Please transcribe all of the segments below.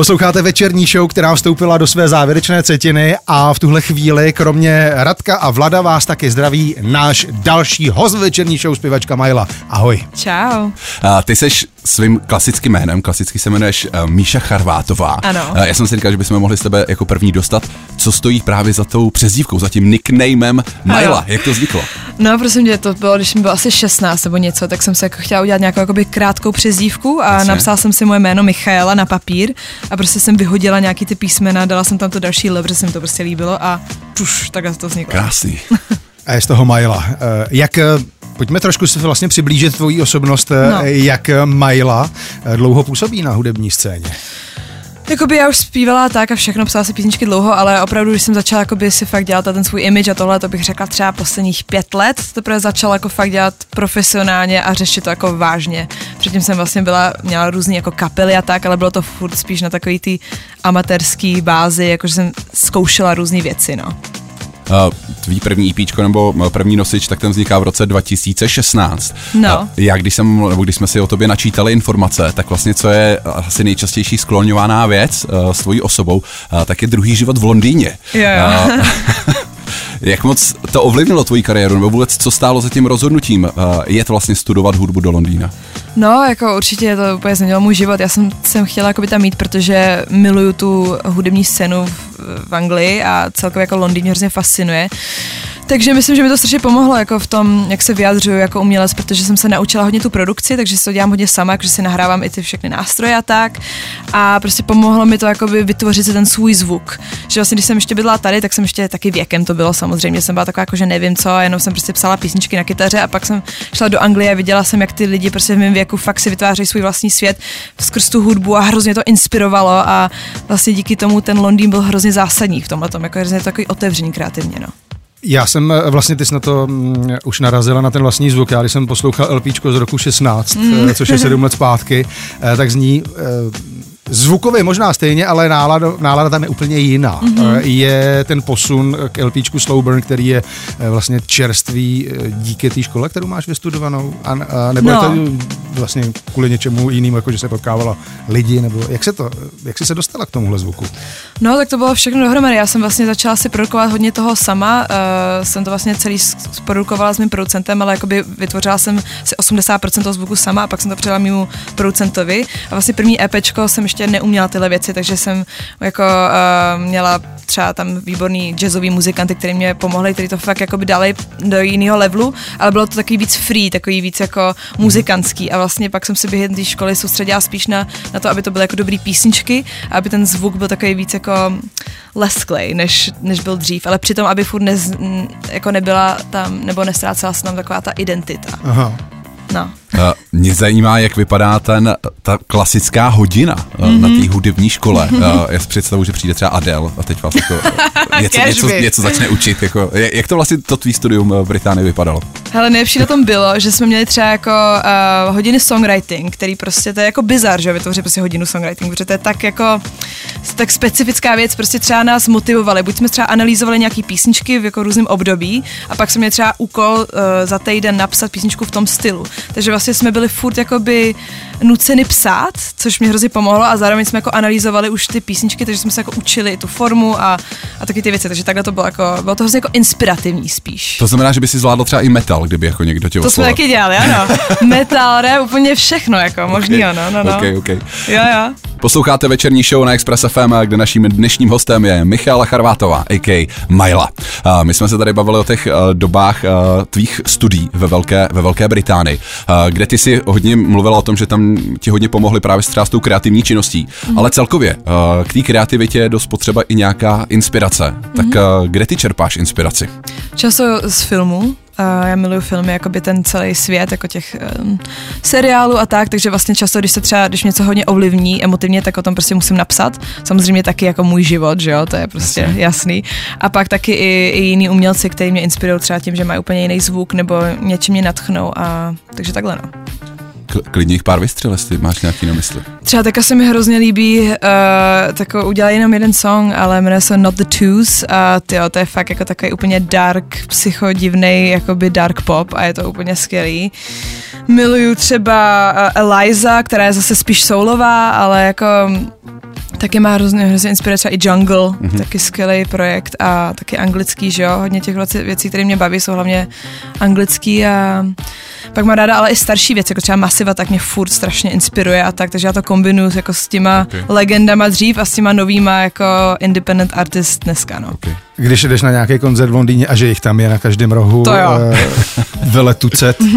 Posloucháte večerní show, která vstoupila do své závěrečné třetiny a v tuhle chvíli, kromě Radka a Vlada, vás taky zdraví náš další host večerní show, zpěvačka Majla. Ahoj. Čau. A ty seš svým klasickým jménem, klasicky se jmenuješ uh, Míša Charvátová. Ano. Uh, já jsem si říkal, že bychom mohli s tebe jako první dostat, co stojí právě za tou přezdívkou, za tím nicknamem Majla. Ano. Jak to vzniklo? No, prosím tě, to bylo, když mi bylo asi 16 nebo něco, tak jsem se jako chtěla udělat nějakou jakoby krátkou přezdívku a Jasně. napsala jsem si moje jméno Michaela na papír a prostě jsem vyhodila nějaký ty písmena, dala jsem tam to další L, protože se mi to prostě líbilo a puš, takhle to vzniklo. Krásný. A je z toho Majla. Eh, Jak Pojďme trošku si vlastně přiblížit tvoji osobnost, eh, No. jak Majla eh, dlouho působí na hudební scéně. Jakoby já už zpívala tak a všechno, psala si písničky dlouho, ale opravdu, když jsem začala jakoby si fakt dělat ten svůj image a tohle, to bych řekla třeba posledních pět let, teprve začala jako fakt dělat profesionálně a řešit to jako vážně. Předtím jsem vlastně byla, měla různý jako kapely a tak, ale bylo to furt spíš na takový ty amatérský bázi, jakože jsem zkoušela různé věci, no. Tvý první EP nebo uh, první nosič, tak ten vzniká v roce 2016. No. Já když jsem, nebo když jsme si o tobě načítali informace, tak vlastně co je asi nejčastější skloňovaná věc uh, s tvojí osobou, tak je druhý život v Londýně. Uh, Jak moc to ovlivnilo tvoji kariéru, nebo vůbec co stálo za tím rozhodnutím uh, jet vlastně studovat hudbu do Londýna? No, jako určitě to úplně změnilo můj život. Já jsem, jsem chtěla jakoby tam mít, protože miluju tu hudební scénu v, v Anglii a celkově jako Londýn hrozně fascinuje. Takže myslím, že mi to strašně pomohlo jako v tom, jak se vyjadřuju jako umělec, protože jsem se naučila hodně tu produkci, takže si to dělám hodně sama, takže si nahrávám i ty všechny nástroje a tak. A prostě pomohlo mi to jakoby vytvořit si ten svůj zvuk. Že vlastně, když jsem ještě bydlela tady, tak jsem ještě taky věkem to bylo samozřejmě. Jsem byla taková jako, že nevím co, jenom jsem prostě psala písničky na kytaře a pak jsem šla do Anglie a viděla jsem, jak ty lidi prostě v mém věku fakt si vytvářejí svůj vlastní svět skrz tu hudbu a hrozně to inspirovalo a vlastně díky tomu ten Londýn byl hrozně zásadní v tomhle tom, jako hrozně takový otevřený kreativně, no. Já jsem eh, vlastně, ty jsi na to mm, už narazila na ten vlastní zvuk. Já když jsem poslouchal LPčko z roku 16, mm. což je sedm let zpátky, eh, tak zní eh, zvukově možná stejně, ale nálada, nálada tam je úplně jiná. Mm-hmm. Je ten posun k LPčku Slow Burn, který je eh, vlastně čerstvý eh, díky té škole, kterou máš vystudovanou? A, a nebo No. je to vlastně kvůli něčemu jinému, jako že se potkávala lidi, nebo jak se to, jak jsi se dostala k tomuhle zvuku? No, tak to bylo všechno dohromady. Já jsem vlastně začala si produkovat hodně toho sama. Uh, jsem to vlastně celý zprodukovala s mým producentem, ale jakoby vytvořila jsem si 80% toho zvuku sama a pak jsem to předala mému producentovi. A vlastně první EPčko jsem ještě neuměla tyhle věci, takže jsem jako uh, měla třeba tam výborný jazzový muzikanty, který mě pomohli, který to fakt jakoby dali do jiného levelu, ale bylo to takový víc free, takový víc jako muzikantský a vlastně pak jsem si během té školy soustředila spíš na, na to, aby to byly jako dobrý písničky a aby ten zvuk byl takový víc jako lesklej, než, než byl dřív, ale přitom, aby furt nez, jako nebyla tam, nebo nestrácela se tam taková ta identita. Aha. No. Uh, mě zajímá, jak vypadá ten, ta klasická hodina uh, Mhm. mm-hmm. na té hudební škole. Uh, já si představu, že přijde třeba Adele a teď vás jako něco, něco, něco začne učit. Jako, jak jak to vlastně to tvý studium v Británii vypadalo? Hele, nejlepší na tom bylo, že jsme měli třeba jako uh, hodiny songwriting, který prostě, to je jako bizar, že vytvořit prostě hodinu songwriting, protože to je tak jako, tak specifická věc, prostě třeba nás motivovali, buď jsme třeba analyzovali nějaký písničky v jako různém období a pak jsme měli třeba úkol uh, za týden napsat písničku v tom stylu. Takže vlastně jsme byli furt jakoby nuceni psát, což mě hrozně pomohlo a zároveň jsme jako analyzovali už ty písničky, takže jsme se jako učili tu formu a, a taky ty věci, takže takhle to bylo jako, bylo to hrozně jako inspirativní spíš. To znamená, že by si zvládl třeba i metal, kdyby jako někdo tě To jsme oslovil. taky dělali, ano. Metal, rap, úplně všechno, jako možný, no, no, no. Okay, okay. Jo, jo. Posloucháte večerní show na Express FM, kde naším dnešním hostem je Michála Charvátová, a.k. Majla. My jsme se tady bavili o těch uh, dobách uh, tvých studií ve Velké, ve Velké Británii, uh, kde ty si hodně mluvila o tom, že tam ti hodně pomohli právě třeba s tou kreativní činností. Mhm. Ale celkově k té kreativitě je dost potřeba i nějaká inspirace. Tak uh, kde ty čerpáš inspiraci? Často z filmů. Já miluju filmy, jakoby ten celý svět, jako těch um, seriálů a tak, takže vlastně často, když se třeba, když mě něco hodně ovlivní emotivně, tak o tom prostě musím napsat. Samozřejmě taky jako můj život, že jo, to je prostě jasný. jasný. A pak taky i, i jiní umělci, kteří mě inspirují třeba tím, že mají úplně jiný zvuk nebo něčím mě natchnou a takže takhle no. Klidně jich pár vystřel, jestli máš nějaký na mysli. Třeba teďka se mi hrozně líbí, uh, tak udělají jenom jeden song, ale jmenuje se Not the Twos a tyjo, to je fakt jako takový úplně dark, psychodivný, jakoby dark pop a je to úplně skvělý. Miluju třeba uh, Eliza, která je zase spíš soulová, ale jako Taky má hrozně, hrozně inspirace i Jungle, mm-hmm. taky skvělý projekt a taky anglický, že jo, hodně těch věcí, které mě baví, jsou hlavně anglický a pak má ráda ale i starší věci, jako třeba Masiva, tak mě furt strašně inspiruje a tak, takže já to kombinuju jako s těma okay. legendama dřív a s těma novýma jako independent artist dneska, no. Okay. Když jdeš na nějaký koncert v Londýně a že jich tam je na každém rohu to jo. Uh, vele tucet, uh,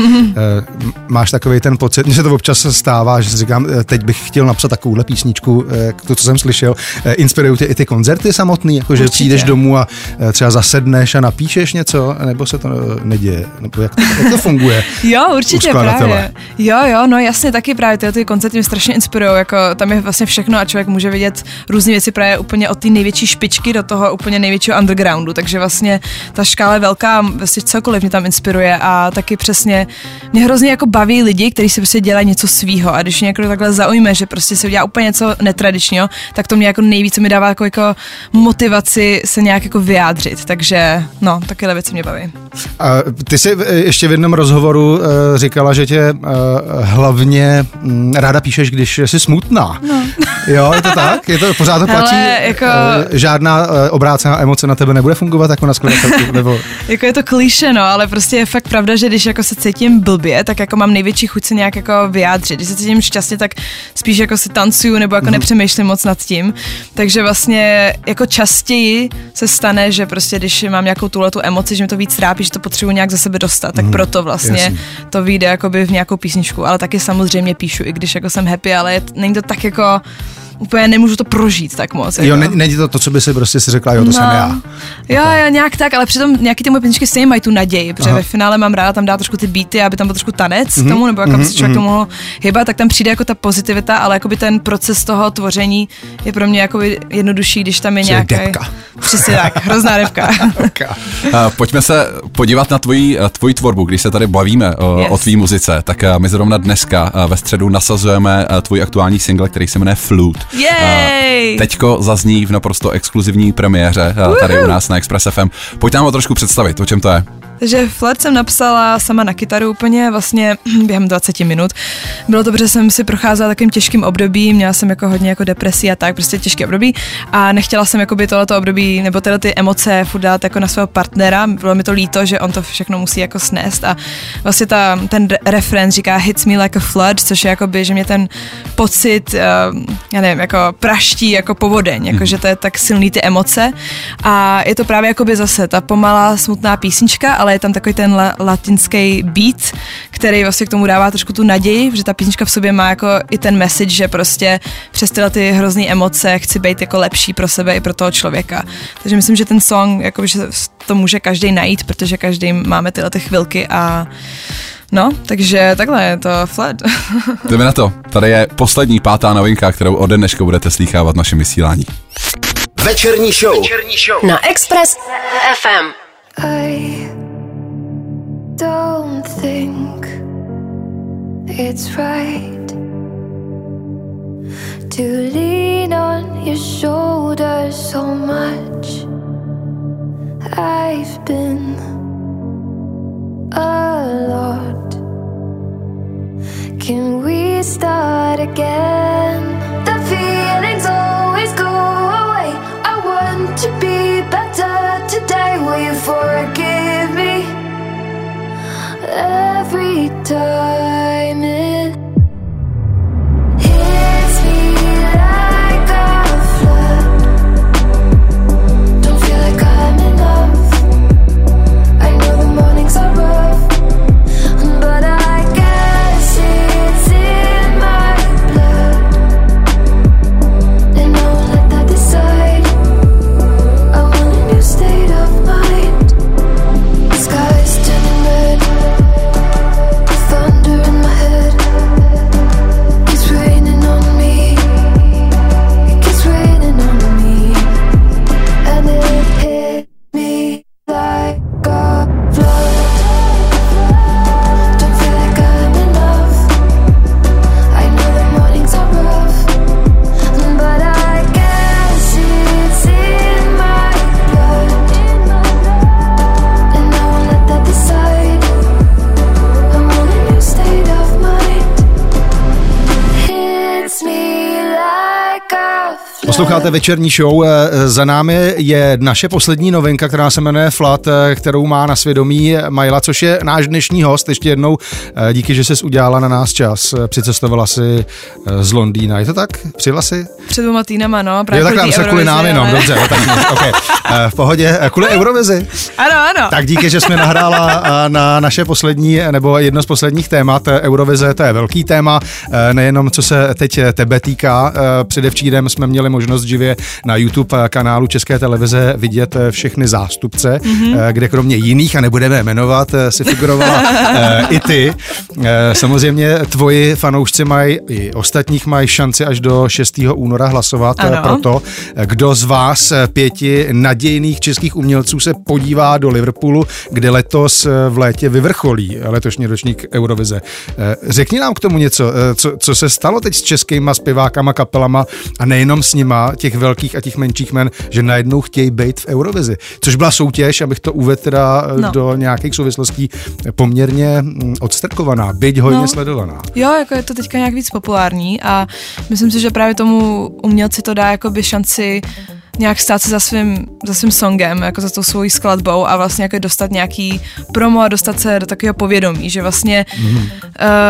máš takový ten pocit, mně se to občas stává, že si říkám, eh, teď bych chtěl napsat takovouhle písničku, uh, to, co jsem slyšel, uh, inspirují tě i ty koncerty samotný, jako že přijdeš domů a uh, třeba zasedneš a napíšeš něco, nebo se to neděje, nebo jak to, jak to funguje? jo, určitě právě. Jo, jo, no jasně, taky právě ty, ty koncerty mě strašně inspirují, jako tam je vlastně všechno a člověk může vidět různé věci právě úplně od té největší špičky do toho úplně největšího undergroundu, takže vlastně ta škála je velká, vlastně cokoliv mě tam inspiruje a taky přesně mě hrozně jako baví lidi, kteří si prostě dělají něco svýho a když mě jako takhle zaujme, že prostě se udělá úplně něco netradičního, tak to mě jako nejvíce mi dává jako, jako motivaci se nějak jako vyjádřit, takže no, takyhle věci mě baví. A ty jsi ještě v jednom rozhovoru uh, říkala, že tě uh, hlavně um, ráda píšeš, když jsi smutná. No. Jo, je to tak? Je to, pořád to platí? Ale jako... Uh, žádná obrácená emoce na tebe nebude fungovat jako na skladateli, nebo... jako je to klíše, no, ale prostě je fakt pravda, že když jako se cítím blbě, tak jako mám největší chuť se nějak jako vyjádřit. Když se cítím šťastně, tak spíš jako si tancuju nebo jako mm. nepřemýšlím moc nad tím. Takže vlastně jako častěji se stane, že prostě když mám nějakou tuhle tu emoci, že mi to víc trápí, že to potřebuji nějak za sebe dostat, tak mm. proto vlastně Jasně. to vyjde jakoby v nějakou písničku, ale taky samozřejmě píšu, i když jako jsem happy, ale je, není to tak jako úplně nemůžu to prožít tak moc. Jo, jako. není to to, co by si prostě si řekla, jo, to no. jsem já. Jo, jako. jo, nějak tak, ale přitom nějaký ty moje písničky stejně mají tu naději, protože Aha. ve finále mám ráda tam dát trošku ty beaty, aby tam byl trošku tanec mm-hmm. tomu, nebo jako mm-hmm. aby se člověk mm-hmm. to mohl hýbat, tak tam přijde jako ta pozitivita, ale jako by ten proces toho tvoření je pro mě jako jednodušší, když tam je nějaký. Přesně tak, hrozná repka. Pojďme se podívat na tvoji, tvoji tvorbu, když se tady bavíme o, yes. o tvý muzice, tak my zrovna dneska ve středu nasazujeme tvůj aktuální single, který se jmenuje Flute. Yay! Teďko zazní v naprosto exkluzivní premiéře tady u nás na Express FM. Pojď nám ho trošku představit, o čem to je. Takže flirt jsem napsala sama na kytaru úplně vlastně během 20 minut. Bylo to, protože jsem si procházela takovým těžkým obdobím, měla jsem jako hodně jako depresí a tak, prostě těžké období a nechtěla jsem jako by tohleto období nebo tyhle ty emoce furt dát jako na svého partnera. Bylo mi to líto, že on to všechno musí jako snést a vlastně ta, ten refren říká hits me like a flood, což je jako by, že mě ten pocit, uh, já nevím, jako praští jako povodeň, jako mm. že to je tak silný ty emoce a je to právě jako by zase ta pomalá smutná písnička, ale je tam takový ten la- latinský beat, který vlastně k tomu dává trošku tu naději, že ta písnička v sobě má jako i ten message, že prostě přes tyhle ty hrozný emoce chci být jako lepší pro sebe i pro toho člověka. Takže myslím, že ten song, jako, že to může každý najít, protože každý máme tyhle ty chvilky a No, takže takhle je to flat. Jdeme na to. Tady je poslední pátá novinka, kterou ode dneška budete slýchávat v našem vysílání. Večerní show. Večerní show. Na Express FM. I don't think it's right to lean on your shoulders so much. I've been a lot. Can we start again? The feelings always Posloucháte večerní show. eh, Za námi je naše poslední novinka, která se jmenuje Flat, eh, kterou má na svědomí Majla, což je náš dnešní host. Ještě jednou eh, díky, že jsi udělala na nás čas. Eh, Přicestovala si eh, z Londýna. Je to tak? Přijela si? Před dvěma týdnama, no. Jo, Právě takhle, kvůli myslím kvůli nám jenom, ale- dobře, tak, okay. Eh, v pohodě. Eh, Kvůli Eurovizi. Ano, ano. Tak díky, že jsme nahrála eh, na naše poslední, nebo jedno z posledních témat eh, Eurovize, to je velký téma, eh, nejenom co se teď eh, tebe týká. Eh, Předevčírem jsme měli možnost živě na YouTube kanálu České televize vidět eh, všechny zástupce, mm-hmm. kde kromě jiných, a nebudeme jmenovat, eh, si figurovala i ty. Samozřejmě tvoji fanoušci mají, i ostatních mají šanci až do 6. února hlasovat Ano. pro to, kdo z vás pěti nadějných českých umělců se podívá do Liverpoolu, kde letos v létě vyvrcholí letošní ročník Eurovize. Řekni nám k tomu něco, co, co se stalo teď s českýma zpěvákama, kapelama a nejenom s nima, těch velkých a těch menších men, že najednou chtějí být v Eurovizi. Což byla soutěž, abych to uvedl teda eh, No. do nějakých souvislostí poměrně mm, odstrkovaná, byť hojně No. sledovaná. Jo, jako je to teďka nějak víc populární a myslím si, že právě tomu umělci to dá jakoby šanci nějak stát se za svým, za svým songem, jako za tou svojí skladbou a vlastně jako dostat nějaký promo a dostat se do takového povědomí, že vlastně mm. uh,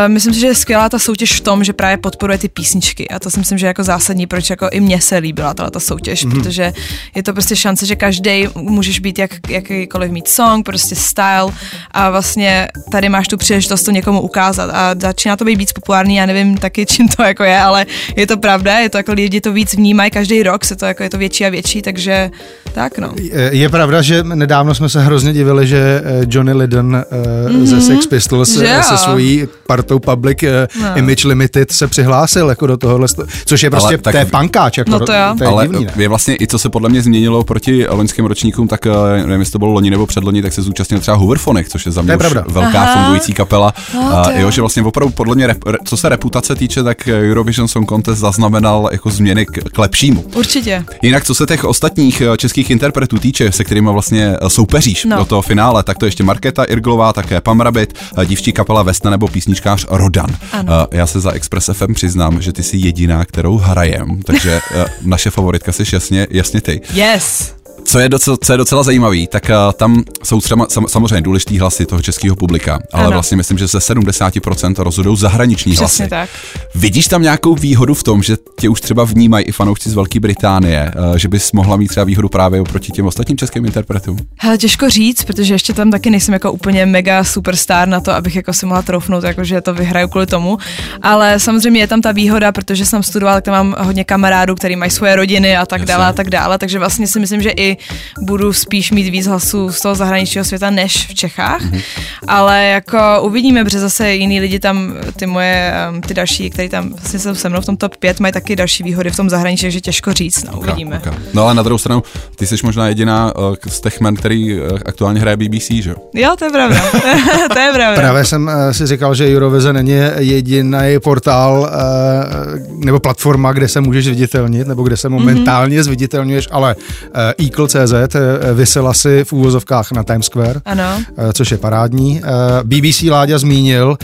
myslím si, že je skvělá ta soutěž v tom, že právě podporuje ty písničky a to si myslím, že je jako zásadní, proč jako i mně se líbila tato ta soutěž, mm. protože je to prostě šance, že každý můžeš být jak, jakýkoliv mít song, prostě style a vlastně tady máš tu příležitost to někomu ukázat a začíná to být víc populární, já nevím taky, čím to jako je, ale je to pravda, je to jako lidi to víc vnímají, každý rok se to jako je to větší a větší, takže tak no. Je- Je pravda, že nedávno jsme se hrozně divili, že eh, Johnny Lydon mm-hmm. ze Sex Pistols Mhm. Že eh, se svojí partou Public eh, No. Image Limited se přihlásil jako do tohohle, což je prostě, Ale tak- to je pankáč, jako, No to jo. to je Ale divný, ne? je vlastně i co se podle mě změnilo proti loňským ročníkům, tak eh, nevím, jestli to bylo loni nebo předloni, tak se zúčastnil třeba Hooverphonic, což je za mě je pravda. velká Aha. fungující kapela. No, a to jo. že vlastně opravdu podle mě, rep- co se reputace týče, tak Eurovision Song Contest zaznamenal jako změny k, k lepšímu. Určitě. Jinak, co se těch ostatních eh, českých interpretů týče, se kterými vlastně eh, soupeříš No. do toho finále, tak to ještě Markéta Irglová, také Pam Rabbit, eh, dívčí kapela Vesna nebo písničkář Rodan. Ano. Já se za Express FM přiznám, že ty jsi jediná, kterou hrajem, takže naše favoritka jsi jasně, jasně ty. Yes. Co je, docela, co je docela zajímavý, tak uh, tam jsou třeba, sam, samozřejmě důležitý hlasy toho českého publika, ale Ano. vlastně myslím, že se 70% rozhodují zahraniční Přesně hlasy. tak. Vidíš tam nějakou výhodu v tom, že tě už třeba vnímají i fanoušci z Velké Británie, uh, že bys mohla mít třeba výhodu právě oproti těm ostatním českým interpretům? Hele, těžko říct, protože ještě tam taky nejsem jako úplně mega superstar na to, abych jako si mohla troufnout, jako že to vyhraju kvůli tomu. Ale samozřejmě je tam ta výhoda, protože jsem studovala, tak tam mám hodně kamarádů, který mají svoje rodiny a tak Jasně. dále a tak dále. Takže vlastně si myslím, že i budu spíš mít víc hlasů z toho zahraničního světa než v Čechách. Mhm. Ale jako uvidíme, protože zase jiný lidi tam, ty moje, ty další, který tam vlastně jsou se mnou v tom top 5, mají taky další výhody v tom zahraničí, takže těžko říct, no, uvidíme. Okay. No ale na druhou stranu, ty jsi možná jediná uh, z těch men, který uh, aktuálně hraje BBC, že jo? Jo, to je pravda. to je pravda. Právě jsem eh, si říkal, že Eurovize není jediný portál eh, nebo platforma, kde se můžeš zviditelnit, nebo kde se momentálně mm-hmm. zviditelňuješ, ale eh, Eagle.cz eh, vysela si v úvozovkách na Times Square, Ano. eh, což je parádní. Eh, BBC Láďa zmínil,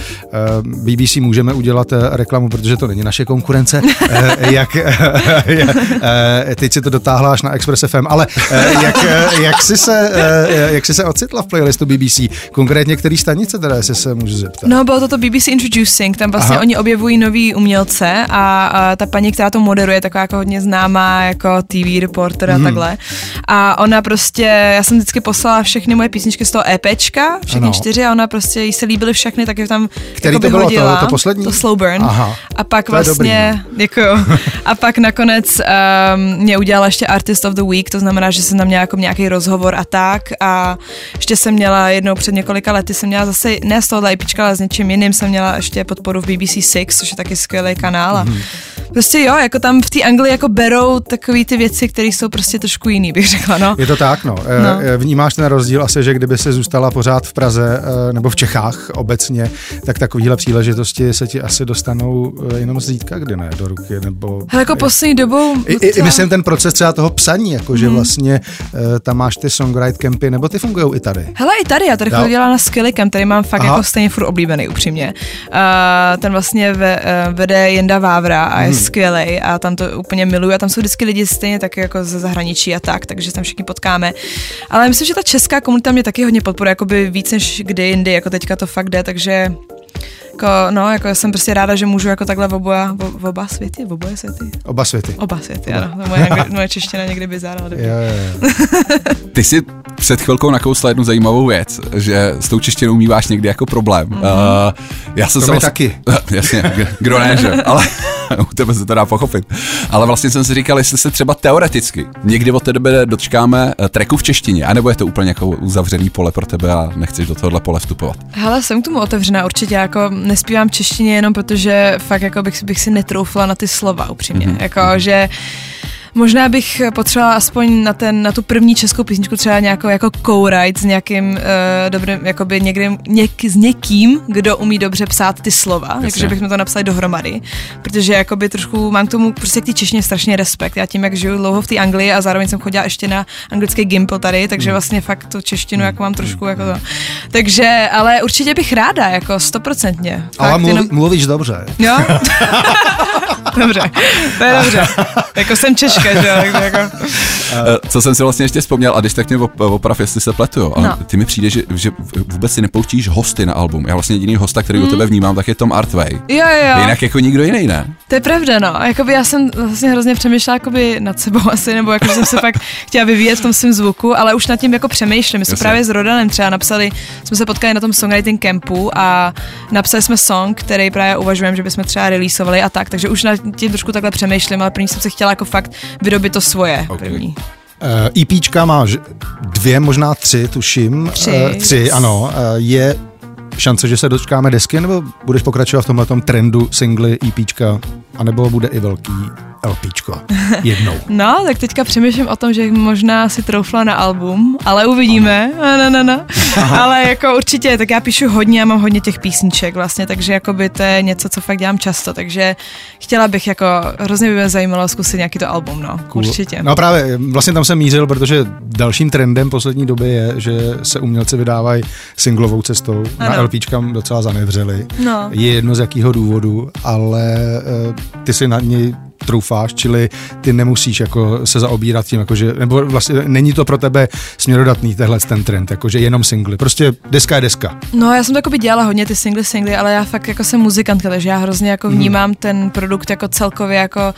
BBC můžeme udělat reklamu, protože to není naše konkurence, jak, teď si to dotáhla až na Express FM, ale jak, jak, jsi se, jak jsi se ocitla v playlistu BBC? Konkrétně který stanice teda, jestli se můžu zeptat? No, bylo to to BBC Introducing, tam vlastně Aha. Oni objevují nový umělce a, a ta paní, která to moderuje, je taková jako hodně známá jako TV reporter a Mhm. takhle. A ona prostě, já jsem vždycky poslala všechny moje písničky z toho EPčka, všechny Ano. čtyři a ona prostě, jí se líbily všechny, tak je tam Který jakoby to bylo, to- hodila. to poslední? To Slow Burn. Aha. A pak To vlastně, děkuju. A pak nakonec um, mě udělala ještě Artist of the Week, to znamená, že jsem tam měla jako nějaký rozhovor a tak. A ještě jsem měla jednou před několika lety, jsem měla zase, ne z tohohle IPčka, ale s něčím jiným, jsem měla ještě podporu v BBC Six, což je taky skvělý kanál. A Mhm. Prostě jo, jako tam v té Anglii jako berou takový ty věci, které jsou prostě trošku jiný, bych řekla. Řekla, no. Je to tak, no. No. no. Vnímáš ten rozdíl asi, že kdyby se zůstala pořád v Praze eh, nebo v Čechách obecně, tak takovéhle příležitosti se ti asi dostanou eh, jenom zřídka, kdy ne, do ruky, nebo... Hele, jako poslední dobou... I, i, I myslím ten proces třeba toho psaní, jako že vlastně uh, tam máš ty songwrite campy, nebo ty fungují i tady. Hele, i tady, já tady Jo. chodila na Skilly Camp, tady mám fakt Aha. jako stejně furt oblíbený, upřímně. Uh, ten vlastně ve, uh, vede Jenda Vávra a je Hmm. skvělej a tam to úplně miluju a tam jsou vždycky lidi stejně taky jako ze zahraničí a tak, takže se tam všichni potkáme. Ale myslím, že ta česká komunita mě taky hodně podporuje, jakoby víc než kdy jindy, jako teďka to fakt jde, takže jako, no, jako jsem prostě ráda, že můžu jako takhle v oboja, v, v oba světy, v oboje světy. Oba světy. Oba světy, ano. To Moje, angli- moje čeština někdy bizár, ale dobrý. Jo, jo, jo. Ty jsi před chvilkou nakousla jednu zajímavou věc, že s tou češtinou míváš někdy jako problém. Mm-hmm. Uh, já jsem To se taky. Jasně, k- kdo ne, že? Ale u tebe se to dá pochopit. Ale vlastně jsem si říkal, jestli se třeba teoreticky někdy od té doby dočkáme eh, tracku v češtině, anebo je to úplně jako uzavřený pole pro tebe a nechceš do tohohle pole vstupovat. Hele, jsem k tomu otevřená určitě, jako nespívám v češtině jenom protože fakt jako bych, bych si netroufla na ty slova upřímně, mm-hmm. jako že Možná bych potřebovala aspoň na, ten, na tu první českou písničku třeba nějakou jako co-write s nějakým uh, dobrým, jakoby někdy, něk, s někým, kdo umí dobře psát ty slova, takže bychom to napsali dohromady, protože jakoby trošku mám k tomu prostě k té češtině strašně respekt. Já tím, jak žiju dlouho v té Anglii a zároveň jsem chodila ještě na anglický gimple tady, takže vlastně fakt tu češtinu jako mám trošku jako to. Takže, ale určitě bych ráda, jako stoprocentně. Ale mluví, jenom- mluvíš dobře. Jo? dobře, to je dobře. Jako jsem Češka, že jo, takže jako... Uh, co jsem si vlastně ještě vzpomněl, a když tak mě op- oprav, jestli se pletu, jo, ale No. ty mi přijde, že, že vůbec si nepouštíš hosty na album. Já vlastně jediný hosta, který mm. u tebe vnímám, tak je Tom Artway. Jo, jo. Jinak jako nikdo jiný, ne? To je pravda, no. Jakoby já jsem vlastně hrozně přemýšlela jakoby nad sebou asi, nebo jako jsem se fakt chtěla vyvíjet v tom svém zvuku, ale už nad tím jako přemýšlím. My jsme Jasně. právě s Rodanem třeba napsali, jsme se potkali na tom songwriting campu a napsali jsme song, který právě uvažujeme, že bychom třeba releaseovali a tak, takže už nad tím trošku takhle přemýšlím, ale první jsem se chtěla jako fakt vyrobit to svoje. Ok. První. Uh, EPčka máš dvě, možná tři, tuším. Tři. Eh, tři, ano. Uh, je šance, že se dočkáme desky, nebo budeš pokračovat v tomhle trendu singly, EPčka, anebo bude i velký LPčko jednou. No, tak teďka přemýšlím o tom, že možná si troufla na album, ale uvidíme. No, no, no, no. Ale jako určitě, tak já píšu hodně a mám hodně těch písniček vlastně, takže jako by to je něco, co fakt dělám často, takže chtěla bych jako, hrozně by mě zajímalo zkusit nějaký to album, no, Cool. určitě. No právě, vlastně tam jsem mířil, protože dalším trendem poslední doby je, že se umělci vydávají singlovou cestou. Na Ano. LPčkám docela zanevřeli. No. Je jedno z jakého důvodu, ale uh, ty si na něj troufáš, čili ty nemusíš jako se zaobírat tím, jakože, nebo vlastně není to pro tebe směrodatný tehle ten trend, jakože jenom singly. Prostě deska je deska. No, já jsem to jako by dělala hodně ty singly, singly, ale já fakt jako jsem muzikantka, takže já hrozně jako vnímám ten produkt jako celkově jako,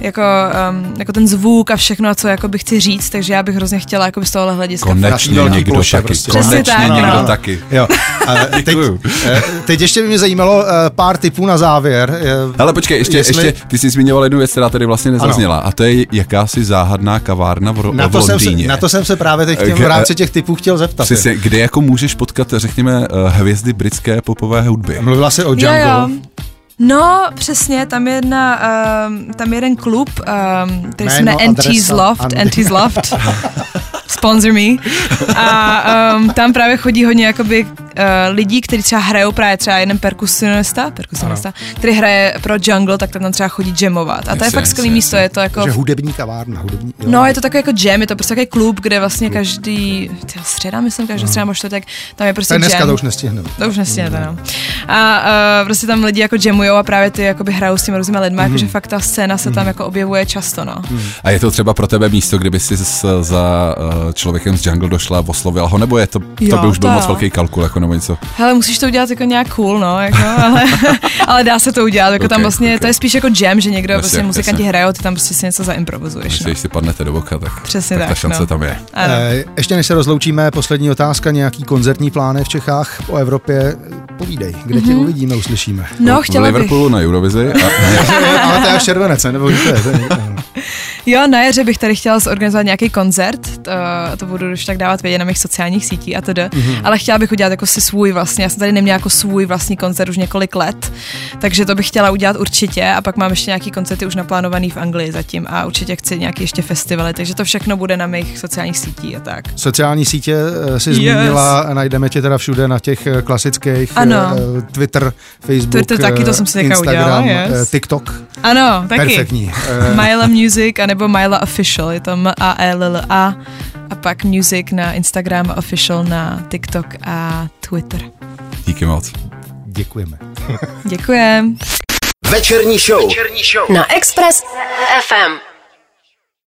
jako, um, jako ten zvuk a všechno, co jako bych chci říct, takže já bych hrozně chtěla jako z tohohle hlediska. Konečně někdo ploše taky. prostě. Konečně Přesně tak, někdo no. taky. Jo. A teď, eh, teď ještě by mě zajímalo eh, pár tipů na závěr. Eh, Ale počkej, ještě, Jestli- ještě ty jsi zmiňoval jednu věc, která tady vlastně nezazněla, a to je jakási záhadná kavárna v, Ro- Na v to, jsem se, Londýně. na to jsem se právě teď v rámci těch typů chtěl zeptat. Přesně, kde jako můžeš potkat, řekněme, eh, hvězdy britské popové hudby. Mluvila jsi o Jo, Jungle. jo. No, přesně, tam je, jedna, um, tam je jeden klub, um, který se jmenuje Antis Loft. Antis Loft. Sponsor me. A um, tam právě chodí hodně jakoby, uh, lidí, kteří třeba hrajou právě třeba jeden perkusionista, perkusionista který hraje pro jungle, tak tam, třeba chodí jamovat. A to je fakt skvělý jasně, místo, je to jako... Že hudební kavárna, hudební. Jo. No, je to takový jako jam, je to prostě takový klub, kde vlastně každý, tyjo, středa, myslím, každou středa možná tak tam je to prostě je dneska jam. to už nestihneme. To už nestíhnete, no. A uh, prostě tam lidi jako jamujou a právě ty jakoby hrajou s těmi různými lidmi, jakože fakt ta scéna se tam jako objevuje často, no. A je to třeba pro tebe místo, kdyby si s, za eh, člověkem z Jungle došla, oslovila ho, nebo je to, to Jo, by už byl to moc velký kalkul, jako nebo něco? Hele, musíš to udělat jako nějak cool, no, jako, ale, ale dá se to udělat, jako tam Ok, vlastně, ok. to je spíš jako jam, že někdo, Jasně, prostě muzikanti hrajou, ty tam prostě si něco zaimprovizuješ, Když no. když si padnete do boka, tak, Přesně tak ta tak, šance no. tam je. Ano. Eh, ještě než se rozloučíme, poslední otázka, nějaký koncertní plány v Čechách po Evropě, povídej, kde tě uvidíme, uslyšíme. No, v chtěla bych. Liverpoolu na Eurovizi. A, Ale to je až červenec, ne? nebo kdy to je? To je někde, no. Jo, na jaře bych tady chtěla zorganizovat nějaký koncert, to, to budu už tak dávat vědět na mých sociálních sítích a to mm-hmm. ale chtěla bych udělat jako si svůj vlastně, já jsem tady neměla jako svůj vlastní koncert už několik let, takže to bych chtěla udělat určitě a pak mám ještě nějaký koncerty už naplánovaný v Anglii zatím a určitě chci nějaký ještě festivaly, takže to všechno bude na mých sociálních sítích a tak. Sociální sítě eh, si zmínila, yes. najdeme tě teda všude na těch eh, klasických ano. Twitter, Facebook, Twitter taky, to jsem si Instagram, udělala, yes. TikTok. Ano, taky. Perfektní. Myla Music anebo Myla Official, je to M-A-L-L-A a pak Music na Instagram a Official na TikTok a Twitter. Díky moc. Děkujeme. Děkujem. Večerní show. Večerní show. Na Express FM.